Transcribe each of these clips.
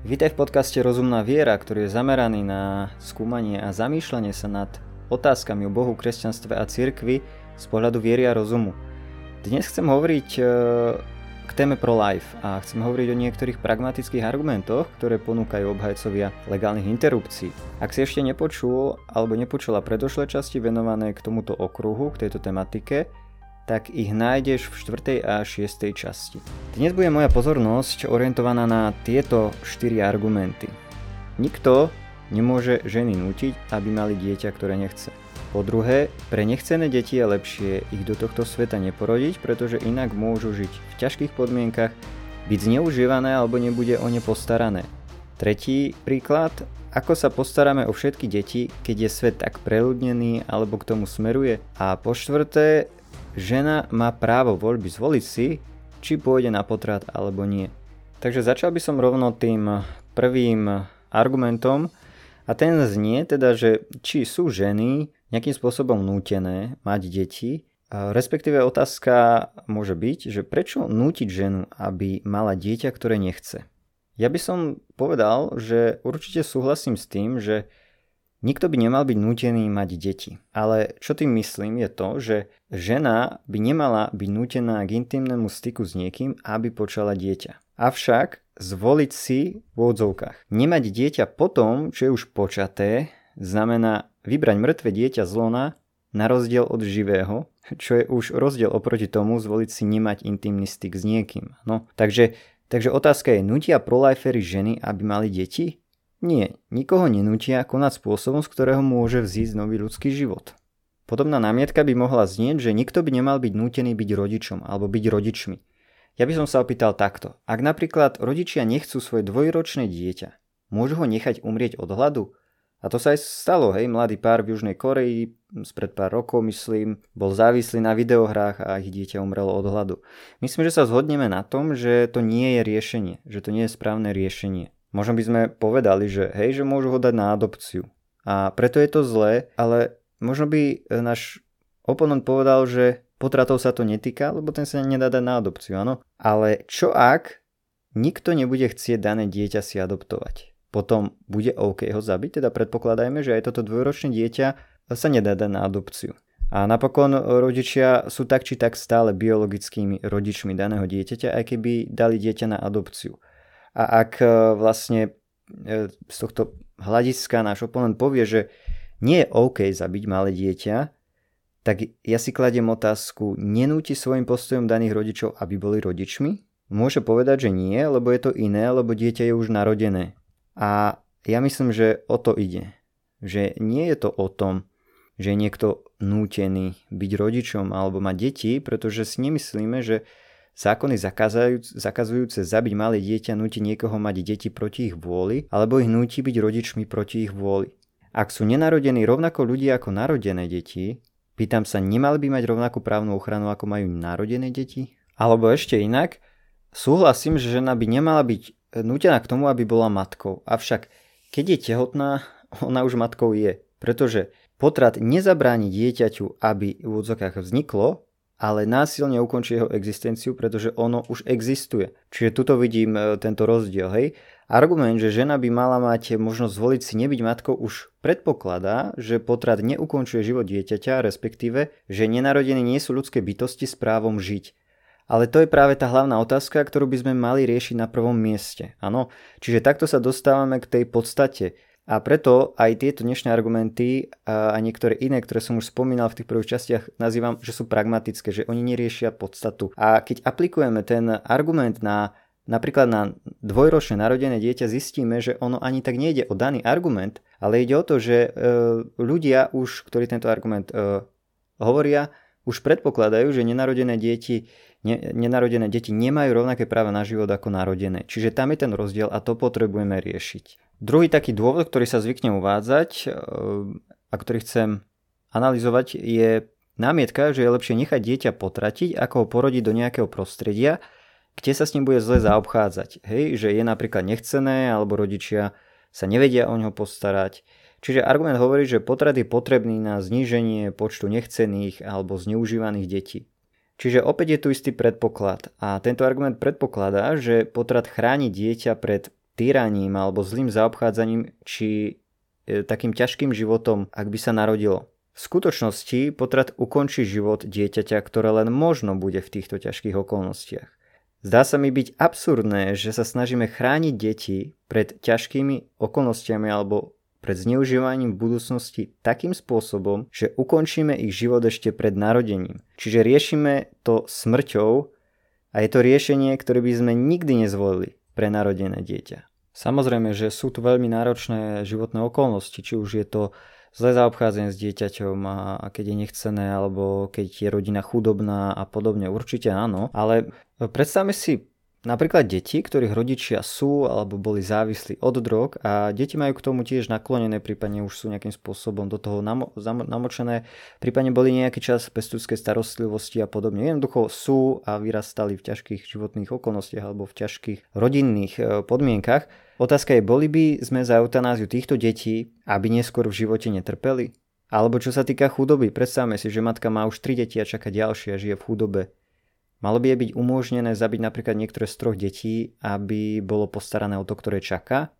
Vítaj v podcaste Rozumná viera, ktorý je zameraný na skúmanie a zamýšľanie sa nad otázkami o Bohu, kresťanstve a cirkvi z pohľadu viery a rozumu. Dnes chcem hovoriť e, k téme pro life a chcem hovoriť o niektorých pragmatických argumentoch, ktoré ponúkajú obhajcovia legálnych interrupcií. Ak si ešte nepočul alebo nepočula predošlé časti venované k tomuto okruhu, k tejto tematike, tak ich nájdeš v 4. a 6. časti. Dnes bude moja pozornosť orientovaná na tieto 4 argumenty. Nikto nemôže ženy nútiť, aby mali dieťa, ktoré nechce. Po druhé, pre nechcené deti je lepšie ich do tohto sveta neporodiť, pretože inak môžu žiť v ťažkých podmienkach, byť zneužívané alebo nebude o ne postarané. Tretí príklad, ako sa postaráme o všetky deti, keď je svet tak preľudnený alebo k tomu smeruje. A po štvrté, žena má právo voľby zvoliť si, či pôjde na potrat alebo nie. Takže začal by som rovno tým prvým argumentom a ten znie teda, že či sú ženy nejakým spôsobom nútené mať deti, respektíve otázka môže byť, že prečo nútiť ženu, aby mala dieťa, ktoré nechce. Ja by som povedal, že určite súhlasím s tým, že Nikto by nemal byť nútený mať deti. Ale čo tým myslím je to, že žena by nemala byť nútená k intimnému styku s niekým, aby počala dieťa. Avšak zvoliť si v odzovkách. Nemať dieťa potom, čo je už počaté, znamená vybrať mŕtve dieťa z lona na rozdiel od živého, čo je už rozdiel oproti tomu zvoliť si nemať intimný styk s niekým. No, takže, takže otázka je, nutia prolifery ženy, aby mali deti? Nie, nikoho nenútia konať spôsobom, z ktorého môže vzísť nový ľudský život. Podobná námietka by mohla znieť, že nikto by nemal byť nútený byť rodičom alebo byť rodičmi. Ja by som sa opýtal takto. Ak napríklad rodičia nechcú svoje dvojročné dieťa, môžu ho nechať umrieť od hladu? A to sa aj stalo, hej, mladý pár v Južnej Koreji, spred pár rokov myslím, bol závislý na videohrách a ich dieťa umrelo od hladu. Myslím, že sa zhodneme na tom, že to nie je riešenie, že to nie je správne riešenie. Možno by sme povedali, že hej, že môžu ho dať na adopciu. A preto je to zlé, ale možno by e, náš oponent povedal, že potratov sa to netýka, lebo ten sa nedá dať na adopciu, áno. Ale čo ak nikto nebude chcieť dané dieťa si adoptovať? Potom bude OK ho zabiť, teda predpokladajme, že aj toto dvojročné dieťa sa nedá dať na adopciu. A napokon rodičia sú tak či tak stále biologickými rodičmi daného dieťaťa, aj keby dali dieťa na adopciu. A ak e, vlastne e, z tohto hľadiska náš oponent povie, že nie je OK zabiť malé dieťa, tak ja si kladiem otázku, nenúti svojim postojom daných rodičov, aby boli rodičmi? Môže povedať, že nie, lebo je to iné, lebo dieťa je už narodené. A ja myslím, že o to ide. Že nie je to o tom, že je niekto nútený byť rodičom alebo mať deti, pretože si nemyslíme, že Zákony zakazujúce zabiť malé dieťa nutí niekoho mať deti proti ich vôli, alebo ich nutí byť rodičmi proti ich vôli. Ak sú nenarodení rovnako ľudia ako narodené deti, pýtam sa, nemali by mať rovnakú právnu ochranu ako majú narodené deti? Alebo ešte inak, súhlasím, že žena by nemala byť nutená k tomu, aby bola matkou. Avšak, keď je tehotná, ona už matkou je. Pretože potrat nezabráni dieťaťu, aby v úvodzokách vzniklo, ale násilne ukončí jeho existenciu, pretože ono už existuje. Čiže tuto vidím e, tento rozdiel, hej. Argument, že žena by mala mať možnosť zvoliť si nebyť matkou už predpokladá, že potrat neukončuje život dieťaťa, respektíve, že nenarodení nie sú ľudské bytosti s právom žiť. Ale to je práve tá hlavná otázka, ktorú by sme mali riešiť na prvom mieste. Áno, čiže takto sa dostávame k tej podstate. A preto aj tieto dnešné argumenty a niektoré iné, ktoré som už spomínal v tých prvých častiach, nazývam, že sú pragmatické, že oni neriešia podstatu. A keď aplikujeme ten argument na napríklad na dvojročné narodené dieťa, zistíme, že ono ani tak nejde o daný argument, ale ide o to, že e, ľudia už, ktorí tento argument e, hovoria, už predpokladajú, že nenarodené deti, ne, nenarodené deti nemajú rovnaké práva na život ako narodené. Čiže tam je ten rozdiel a to potrebujeme riešiť. Druhý taký dôvod, ktorý sa zvykne uvádzať e, a ktorý chcem analyzovať je námietka, že je lepšie nechať dieťa potratiť, ako ho porodiť do nejakého prostredia, kde sa s ním bude zle zaobchádzať. Hej, že je napríklad nechcené, alebo rodičia sa nevedia o ňo postarať. Čiže argument hovorí, že potrat je potrebný na zníženie počtu nechcených alebo zneužívaných detí. Čiže opäť je tu istý predpoklad a tento argument predpokladá, že potrat chráni dieťa pred týraním alebo zlým zaobchádzaním či e, takým ťažkým životom, ak by sa narodilo. V skutočnosti potrat ukončí život dieťaťa, ktoré len možno bude v týchto ťažkých okolnostiach. Zdá sa mi byť absurdné, že sa snažíme chrániť deti pred ťažkými okolnostiami alebo pred zneužívaním budúcnosti takým spôsobom, že ukončíme ich život ešte pred narodením. Čiže riešime to smrťou a je to riešenie, ktoré by sme nikdy nezvolili pre narodené dieťa. Samozrejme, že sú tu veľmi náročné životné okolnosti, či už je to zlé zaobchádzanie s dieťaťom a, keď je nechcené, alebo keď je rodina chudobná a podobne, určite áno. Ale predstavme si Napríklad deti, ktorých rodičia sú alebo boli závislí od drog a deti majú k tomu tiež naklonené, prípadne už sú nejakým spôsobom do toho namo- namočené, prípadne boli nejaký čas pestúckej starostlivosti a podobne. Jednoducho sú a vyrastali v ťažkých životných okolnostiach alebo v ťažkých rodinných e, podmienkach. Otázka je, boli by sme za eutanáziu týchto detí, aby neskôr v živote netrpeli? Alebo čo sa týka chudoby, predstavme si, že matka má už tri deti a čaká ďalšie a žije v chudobe Malo by je byť umožnené zabiť napríklad niektoré z troch detí, aby bolo postarané o to, ktoré čaká?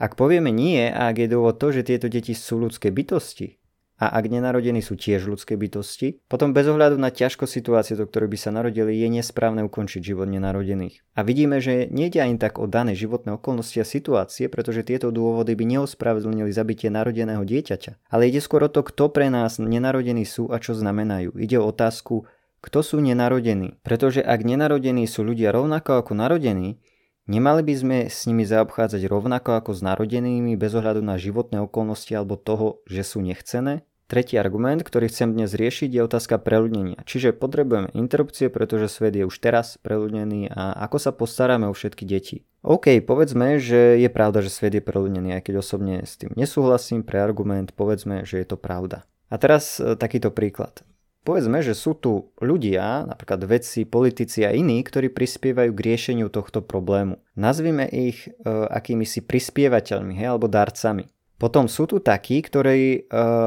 Ak povieme nie a ak je dôvod to, že tieto deti sú ľudské bytosti a ak nenarodení sú tiež ľudské bytosti, potom bez ohľadu na ťažko situácie, do ktorej by sa narodili, je nesprávne ukončiť život nenarodených. A vidíme, že nejde ani tak o dané životné okolnosti a situácie, pretože tieto dôvody by neospravedlnili zabitie narodeného dieťaťa. Ale ide skôr o to, kto pre nás nenarodení sú a čo znamenajú. Ide o otázku, kto sú nenarodení. Pretože ak nenarodení sú ľudia rovnako ako narodení, nemali by sme s nimi zaobchádzať rovnako ako s narodenými bez ohľadu na životné okolnosti alebo toho, že sú nechcené? Tretí argument, ktorý chcem dnes riešiť, je otázka preľudnenia. Čiže potrebujeme interrupcie, pretože svet je už teraz preľudnený a ako sa postaráme o všetky deti. OK, povedzme, že je pravda, že svet je preľudnený, aj keď osobne s tým nesúhlasím, pre argument povedzme, že je to pravda. A teraz e, takýto príklad. Povedzme, že sú tu ľudia, napríklad vedci, politici a iní, ktorí prispievajú k riešeniu tohto problému. Nazvime ich e, akými si prispievateľmi hej, alebo darcami. Potom sú tu takí, ktorí e,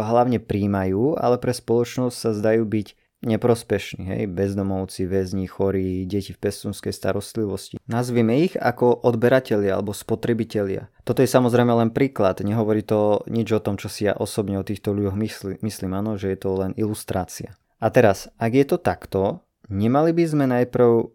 hlavne príjmajú, ale pre spoločnosť sa zdajú byť neprospešní, hej, bezdomovci, väzni, chorí, deti v pestunskej starostlivosti. Nazvime ich ako odberatelia alebo spotrebitelia. Toto je samozrejme len príklad, nehovorí to nič o tom, čo si ja osobne o týchto ľuďoch myslí, myslím, áno, že je to len ilustrácia. A teraz, ak je to takto, nemali by sme najprv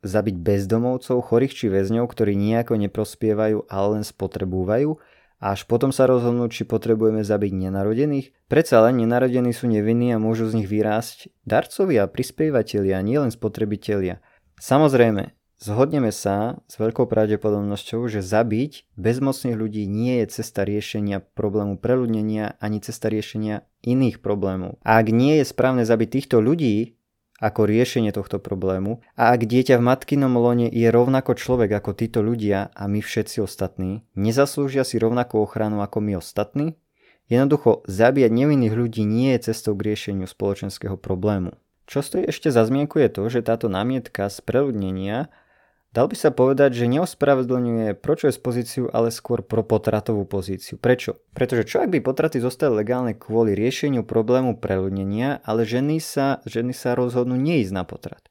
zabiť bezdomovcov, chorých či väzňov, ktorí nejako neprospievajú, ale len spotrebúvajú a až potom sa rozhodnúť, či potrebujeme zabiť nenarodených? Predsa len nenarodení sú nevinní a môžu z nich vyrásť darcovia, prispievateľia, nielen spotrebitelia. Samozrejme, Zhodneme sa s veľkou pravdepodobnosťou, že zabiť bezmocných ľudí nie je cesta riešenia problému preľudnenia ani cesta riešenia iných problémov. A ak nie je správne zabiť týchto ľudí ako riešenie tohto problému a ak dieťa v matkinom lone je rovnako človek ako títo ľudia a my všetci ostatní, nezaslúžia si rovnakú ochranu ako my ostatní? Jednoducho, zabíjať nevinných ľudí nie je cestou k riešeniu spoločenského problému. Čo stojí ešte za zmienku je to, že táto námietka z preľudnenia Dal by sa povedať, že neospravedlňuje pročoes pozíciu, ale skôr pro potratovú pozíciu. Prečo? Pretože čo ak by potraty zostali legálne kvôli riešeniu problému preľudnenia, ale ženy sa, ženy sa rozhodnú neísť na potrat.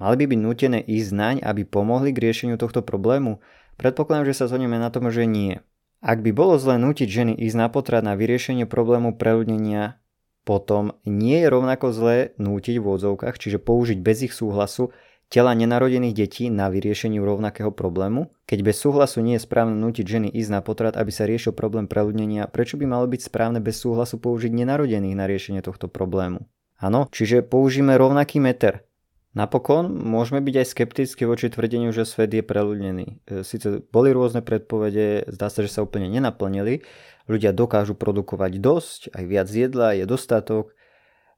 Mali by byť nutené ísť naň, aby pomohli k riešeniu tohto problému? Predpokladám, že sa zhodneme na tom, že nie. Ak by bolo zle nutiť ženy ísť na potrat na vyriešenie problému preľudnenia, potom nie je rovnako zlé nútiť v odzovkách, čiže použiť bez ich súhlasu tela nenarodených detí na vyriešeniu rovnakého problému? Keď bez súhlasu nie je správne nutiť ženy ísť na potrat, aby sa riešil problém preľudnenia, prečo by malo byť správne bez súhlasu použiť nenarodených na riešenie tohto problému? Áno, čiže použijeme rovnaký meter. Napokon môžeme byť aj skeptickí voči tvrdeniu, že svet je preľudnený. E, Sice boli rôzne predpovede, zdá sa, že sa úplne nenaplnili. Ľudia dokážu produkovať dosť, aj viac jedla, je dostatok,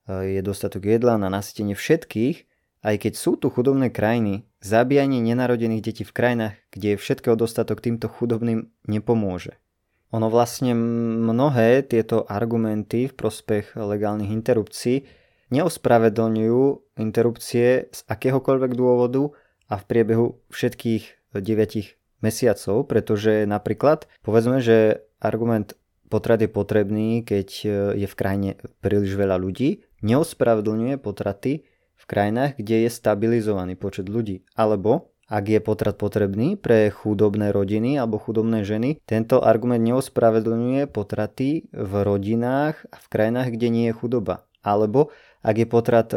e, je dostatok jedla na nasytenie všetkých, aj keď sú tu chudobné krajiny, zabíjanie nenarodených detí v krajinách, kde je všetkého dostatok týmto chudobným nepomôže. Ono vlastne mnohé tieto argumenty v prospech legálnych interrupcií neospravedlňujú interrupcie z akéhokoľvek dôvodu a v priebehu všetkých 9 mesiacov, pretože napríklad povedzme, že argument potrat je potrebný, keď je v krajine príliš veľa ľudí, neospravedlňuje potraty krajinách, kde je stabilizovaný počet ľudí. Alebo ak je potrat potrebný pre chudobné rodiny alebo chudobné ženy, tento argument neospravedlňuje potraty v rodinách a v krajinách, kde nie je chudoba. Alebo ak je potrat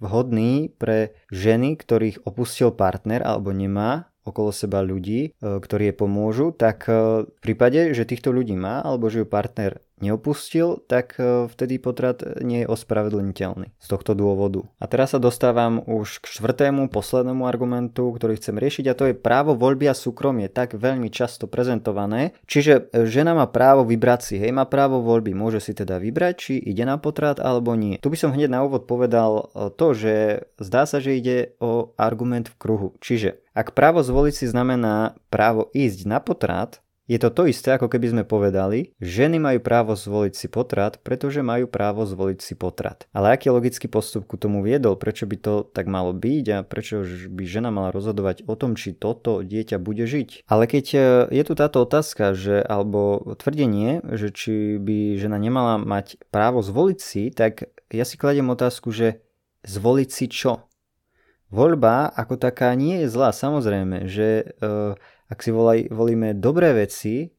vhodný pre ženy, ktorých opustil partner alebo nemá okolo seba ľudí, e, ktorí je pomôžu, tak e, v prípade, že týchto ľudí má alebo že ju partner neopustil, tak e, vtedy potrat nie je ospravedlniteľný z tohto dôvodu. A teraz sa dostávam už k štvrtému, poslednému argumentu, ktorý chcem riešiť a to je právo voľby a súkromie, tak veľmi často prezentované. Čiže žena má právo vybrať si, hej, má právo voľby, môže si teda vybrať, či ide na potrat alebo nie. Tu by som hneď na úvod povedal to, že zdá sa, že ide o argument v kruhu. Čiže ak právo zvoliť si znamená právo ísť na potrat, je to to isté, ako keby sme povedali, ženy majú právo zvoliť si potrat, pretože majú právo zvoliť si potrat. Ale aký logický postup ku tomu viedol, prečo by to tak malo byť a prečo by žena mala rozhodovať o tom, či toto dieťa bude žiť. Ale keď e, je tu táto otázka, že, alebo tvrdenie, že či by žena nemala mať právo zvoliť si, tak ja si kladiem otázku, že zvoliť si čo? Voľba ako taká nie je zlá, samozrejme, že uh, ak si volaj, volíme dobré veci,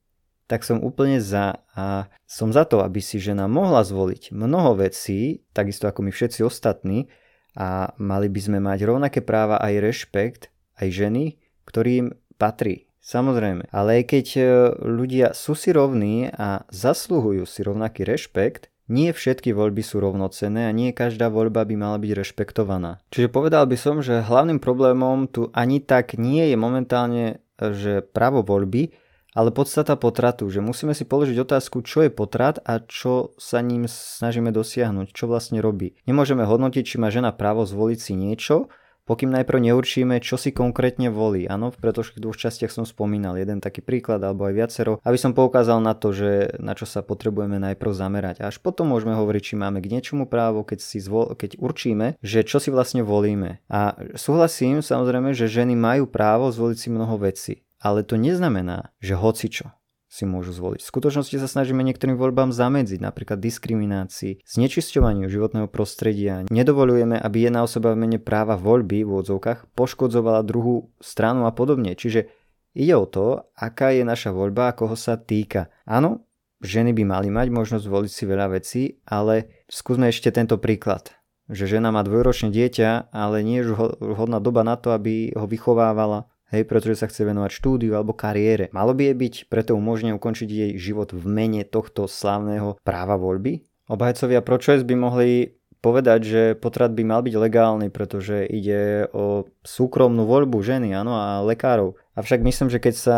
tak som úplne za a som za to, aby si žena mohla zvoliť mnoho vecí, takisto ako my všetci ostatní a mali by sme mať rovnaké práva aj rešpekt, aj ženy, ktorým patrí. Samozrejme, ale aj keď e, ľudia sú si rovní a zasluhujú si rovnaký rešpekt, nie všetky voľby sú rovnocenné a nie každá voľba by mala byť rešpektovaná. Čiže povedal by som, že hlavným problémom tu ani tak nie je momentálne že právo voľby, ale podstata potratu, že musíme si položiť otázku, čo je potrat a čo sa ním snažíme dosiahnuť, čo vlastne robí. Nemôžeme hodnotiť, či má žena právo zvoliť si niečo, pokým najprv neurčíme, čo si konkrétne volí. Áno, v predošlých dvoch častiach som spomínal jeden taký príklad alebo aj viacero, aby som poukázal na to, že na čo sa potrebujeme najprv zamerať. Až potom môžeme hovoriť, či máme k niečomu právo, keď, si zvol, keď určíme, že čo si vlastne volíme. A súhlasím samozrejme, že ženy majú právo zvoliť si mnoho vecí. Ale to neznamená, že hocičo si môžu zvoliť. V skutočnosti sa snažíme niektorým voľbám zamedziť, napríklad diskriminácii, znečisťovaniu životného prostredia. Nedovolujeme, aby jedna osoba v mene práva voľby v odzovkách poškodzovala druhú stranu a podobne. Čiže ide o to, aká je naša voľba a koho sa týka. Áno, ženy by mali mať možnosť voliť si veľa vecí, ale skúsme ešte tento príklad že žena má dvojročné dieťa, ale nie je vhodná doba na to, aby ho vychovávala, hej, pretože sa chce venovať štúdiu alebo kariére. Malo by jej byť preto umožnené ukončiť jej život v mene tohto slávneho práva voľby? Obhajcovia pro-choice by mohli povedať, že potrat by mal byť legálny, pretože ide o súkromnú voľbu ženy áno, a lekárov. Avšak myslím, že keď sa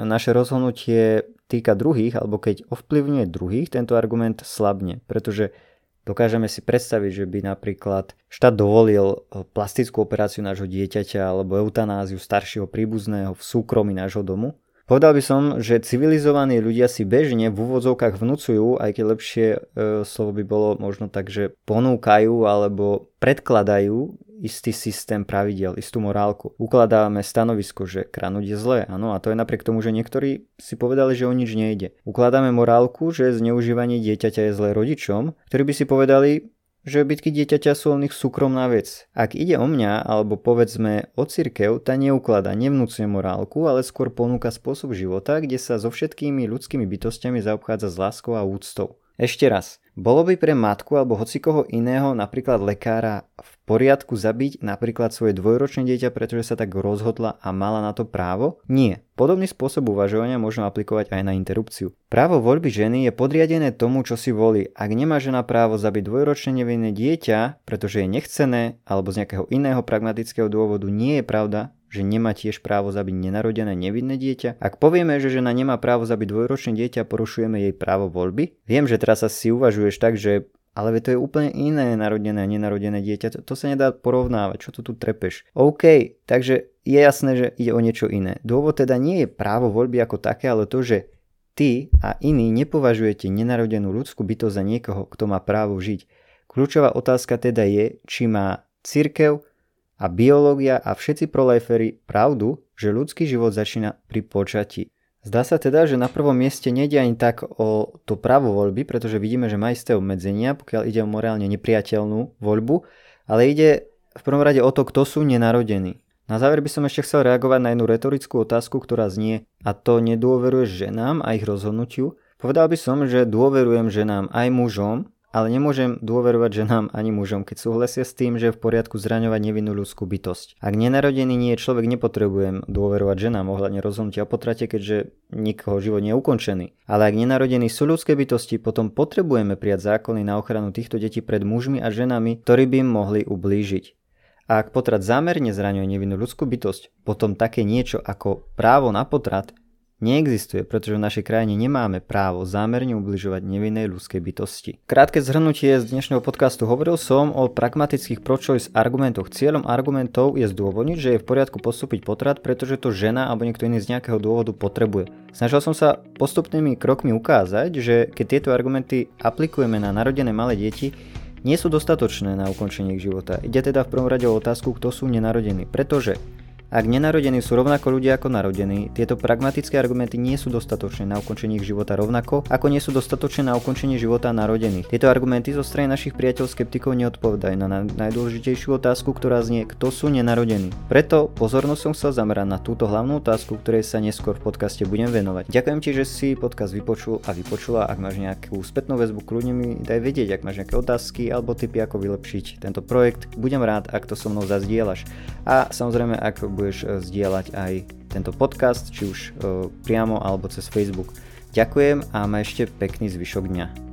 naše rozhodnutie týka druhých, alebo keď ovplyvňuje druhých, tento argument slabne, pretože Dokážeme si predstaviť, že by napríklad štát dovolil e, plastickú operáciu nášho dieťaťa alebo eutanáziu staršieho príbuzného v súkromí nášho domu. Povedal by som, že civilizovaní ľudia si bežne v úvodzovkách vnúcujú, aj keď lepšie e, slovo by bolo možno tak, že ponúkajú alebo predkladajú istý systém pravidel, istú morálku. Ukladávame stanovisko, že kradnúť je zlé, áno, a to je napriek tomu, že niektorí si povedali, že o nič nejde. Ukladáme morálku, že zneužívanie dieťaťa je zlé rodičom, ktorí by si povedali, že bytky dieťaťa sú o nich súkromná vec. Ak ide o mňa, alebo povedzme o cirkev, tá neuklada, nevnúcuje morálku, ale skôr ponúka spôsob života, kde sa so všetkými ľudskými bytostiami zaobchádza s láskou a úctou. Ešte raz, bolo by pre matku alebo hocikoho iného, napríklad lekára, v poriadku zabiť napríklad svoje dvojročné dieťa, pretože sa tak rozhodla a mala na to právo? Nie. Podobný spôsob uvažovania možno aplikovať aj na interrupciu. Právo voľby ženy je podriadené tomu, čo si volí. Ak nemá žena právo zabiť dvojročné nevinné dieťa, pretože je nechcené alebo z nejakého iného pragmatického dôvodu nie je pravda, že nemá tiež právo zabiť nenarodené nevinné dieťa? Ak povieme, že žena nemá právo zabiť dvojročné dieťa, porušujeme jej právo voľby? Viem, že teraz si uvažuješ tak, že ale to je úplne iné narodené a nenarodené dieťa. To, to sa nedá porovnávať. Čo tu tu trepeš? OK, takže je jasné, že ide o niečo iné. Dôvod teda nie je právo voľby ako také, ale to, že ty a iní nepovažujete nenarodenú ľudskú bytosť za niekoho, kto má právo žiť. Kľúčová otázka teda je, či má církev a biológia a všetci prolajferi pravdu, že ľudský život začína pri počatí. Zdá sa teda, že na prvom mieste nejde ani tak o to právo voľby, pretože vidíme, že má isté obmedzenia, pokiaľ ide o morálne nepriateľnú voľbu, ale ide v prvom rade o to, kto sú nenarodení. Na záver by som ešte chcel reagovať na jednu retorickú otázku, ktorá znie a to nedôveruješ ženám a ich rozhodnutiu? Povedal by som, že dôverujem ženám aj mužom, ale nemôžem dôverovať ženám ani mužom, keď súhlasia s tým, že je v poriadku zraňovať nevinnú ľudskú bytosť. Ak nenarodený nie je človek, nepotrebujem dôverovať ženám ohľadne rozhodnutia o potrate, keďže nikoho život nie je ukončený. Ale ak nenarodení sú ľudské bytosti, potom potrebujeme prijať zákony na ochranu týchto detí pred mužmi a ženami, ktorí by im mohli ublížiť. A ak potrat zámerne zraňuje nevinnú ľudskú bytosť, potom také niečo ako právo na potrat neexistuje, pretože v našej krajine nemáme právo zámerne ubližovať nevinnej ľudskej bytosti. Krátke zhrnutie z dnešného podcastu hovoril som o pragmatických pro-choice argumentoch. Cieľom argumentov je zdôvodniť, že je v poriadku postúpiť potrat, pretože to žena alebo niekto iný z nejakého dôvodu potrebuje. Snažil som sa postupnými krokmi ukázať, že keď tieto argumenty aplikujeme na narodené malé deti, nie sú dostatočné na ukončenie ich života. Ide teda v prvom rade o otázku, kto sú nenarodení, pretože ak nenarodení sú rovnako ľudia ako narodení, tieto pragmatické argumenty nie sú dostatočné na ukončenie ich života rovnako, ako nie sú dostatočné na ukončenie života narodených. Tieto argumenty zo strany našich priateľov skeptikov neodpovedajú na najdôležitejšiu otázku, ktorá znie, kto sú nenarodení. Preto pozornosť som chcel zamerať na túto hlavnú otázku, ktorej sa neskôr v podcaste budem venovať. Ďakujem ti, že si podcast vypočul a vypočula. Ak máš nejakú spätnú väzbu, kľudne mi daj vedieť, ak máš nejaké otázky alebo tipy, ako vylepšiť tento projekt. Budem rád, ak to so mnou zazdieľaš. A samozrejme, ak budeš eh, zdieľať aj tento podcast, či už eh, priamo alebo cez Facebook. Ďakujem a ma ešte pekný zvyšok dňa.